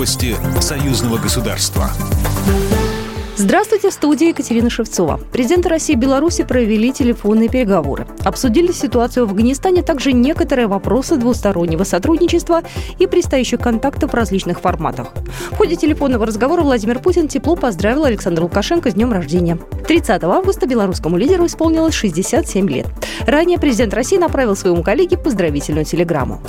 Новости союзного государства. Здравствуйте, в студии Екатерина Шевцова. Президенты России и Беларуси провели телефонные переговоры. Обсудили ситуацию в Афганистане, также некоторые вопросы двустороннего сотрудничества и предстоящих контактов в различных форматах. В ходе телефонного разговора Владимир Путин тепло поздравил Александра Лукашенко с днем рождения. 30 августа белорусскому лидеру исполнилось 67 лет. Ранее президент России направил своему коллеге поздравительную телеграмму.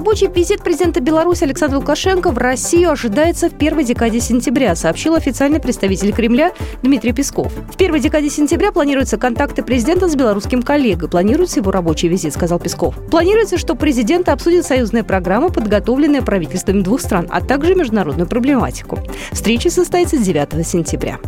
Рабочий визит президента Беларуси Александра Лукашенко в Россию ожидается в первой декаде сентября, сообщил официальный представитель Кремля Дмитрий Песков. В первой декаде сентября планируются контакты президента с белорусским коллегой. Планируется его рабочий визит, сказал Песков. Планируется, что президент обсудит союзные программы, подготовленные правительствами двух стран, а также международную проблематику. Встреча состоится 9 сентября.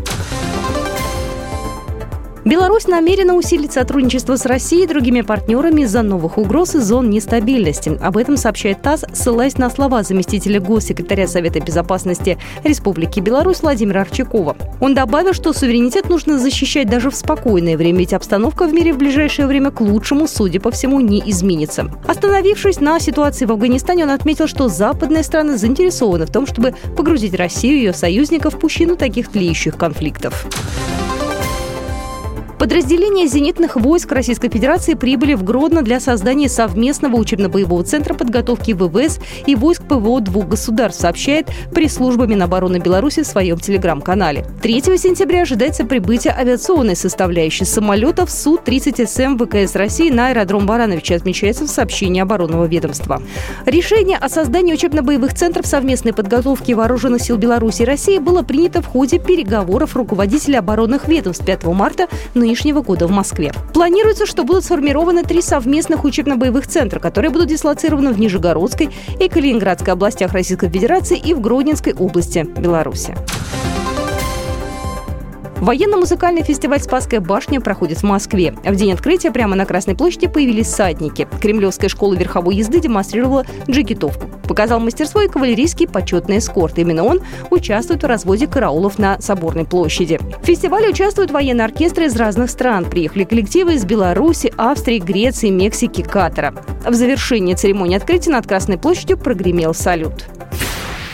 Беларусь намерена усилить сотрудничество с Россией и другими партнерами из-за новых угроз и зон нестабильности. Об этом сообщает ТАСС, ссылаясь на слова заместителя госсекретаря Совета безопасности Республики Беларусь Владимира Арчакова. Он добавил, что суверенитет нужно защищать даже в спокойное время, ведь обстановка в мире в ближайшее время к лучшему, судя по всему, не изменится. Остановившись на ситуации в Афганистане, он отметил, что западные страны заинтересованы в том, чтобы погрузить Россию и ее союзников в пучину таких тлеющих конфликтов. Подразделения зенитных войск Российской Федерации прибыли в Гродно для создания совместного учебно-боевого центра подготовки ВВС и войск ПВО двух государств, сообщает пресс-служба Минобороны Беларуси в своем телеграм-канале. 3 сентября ожидается прибытие авиационной составляющей самолетов Су-30СМ ВКС России на аэродром Баранович, отмечается в сообщении оборонного ведомства. Решение о создании учебно-боевых центров совместной подготовки вооруженных сил Беларуси и России было принято в ходе переговоров руководителя оборонных ведомств 5 марта на нынешнего года в Москве. Планируется, что будут сформированы три совместных учебно-боевых центра, которые будут дислоцированы в Нижегородской и Калининградской областях Российской Федерации и в Гродненской области Беларуси. Военно-музыкальный фестиваль «Спасская башня» проходит в Москве. В день открытия прямо на Красной площади появились садники. Кремлевская школа верховой езды демонстрировала джигитовку. Показал мастерство и кавалерийский почетный эскорт. Именно он участвует в разводе караулов на Соборной площади. В фестивале участвуют военные оркестры из разных стран. Приехали коллективы из Беларуси, Австрии, Греции, Мексики, Катара. В завершении церемонии открытия над Красной площадью прогремел салют.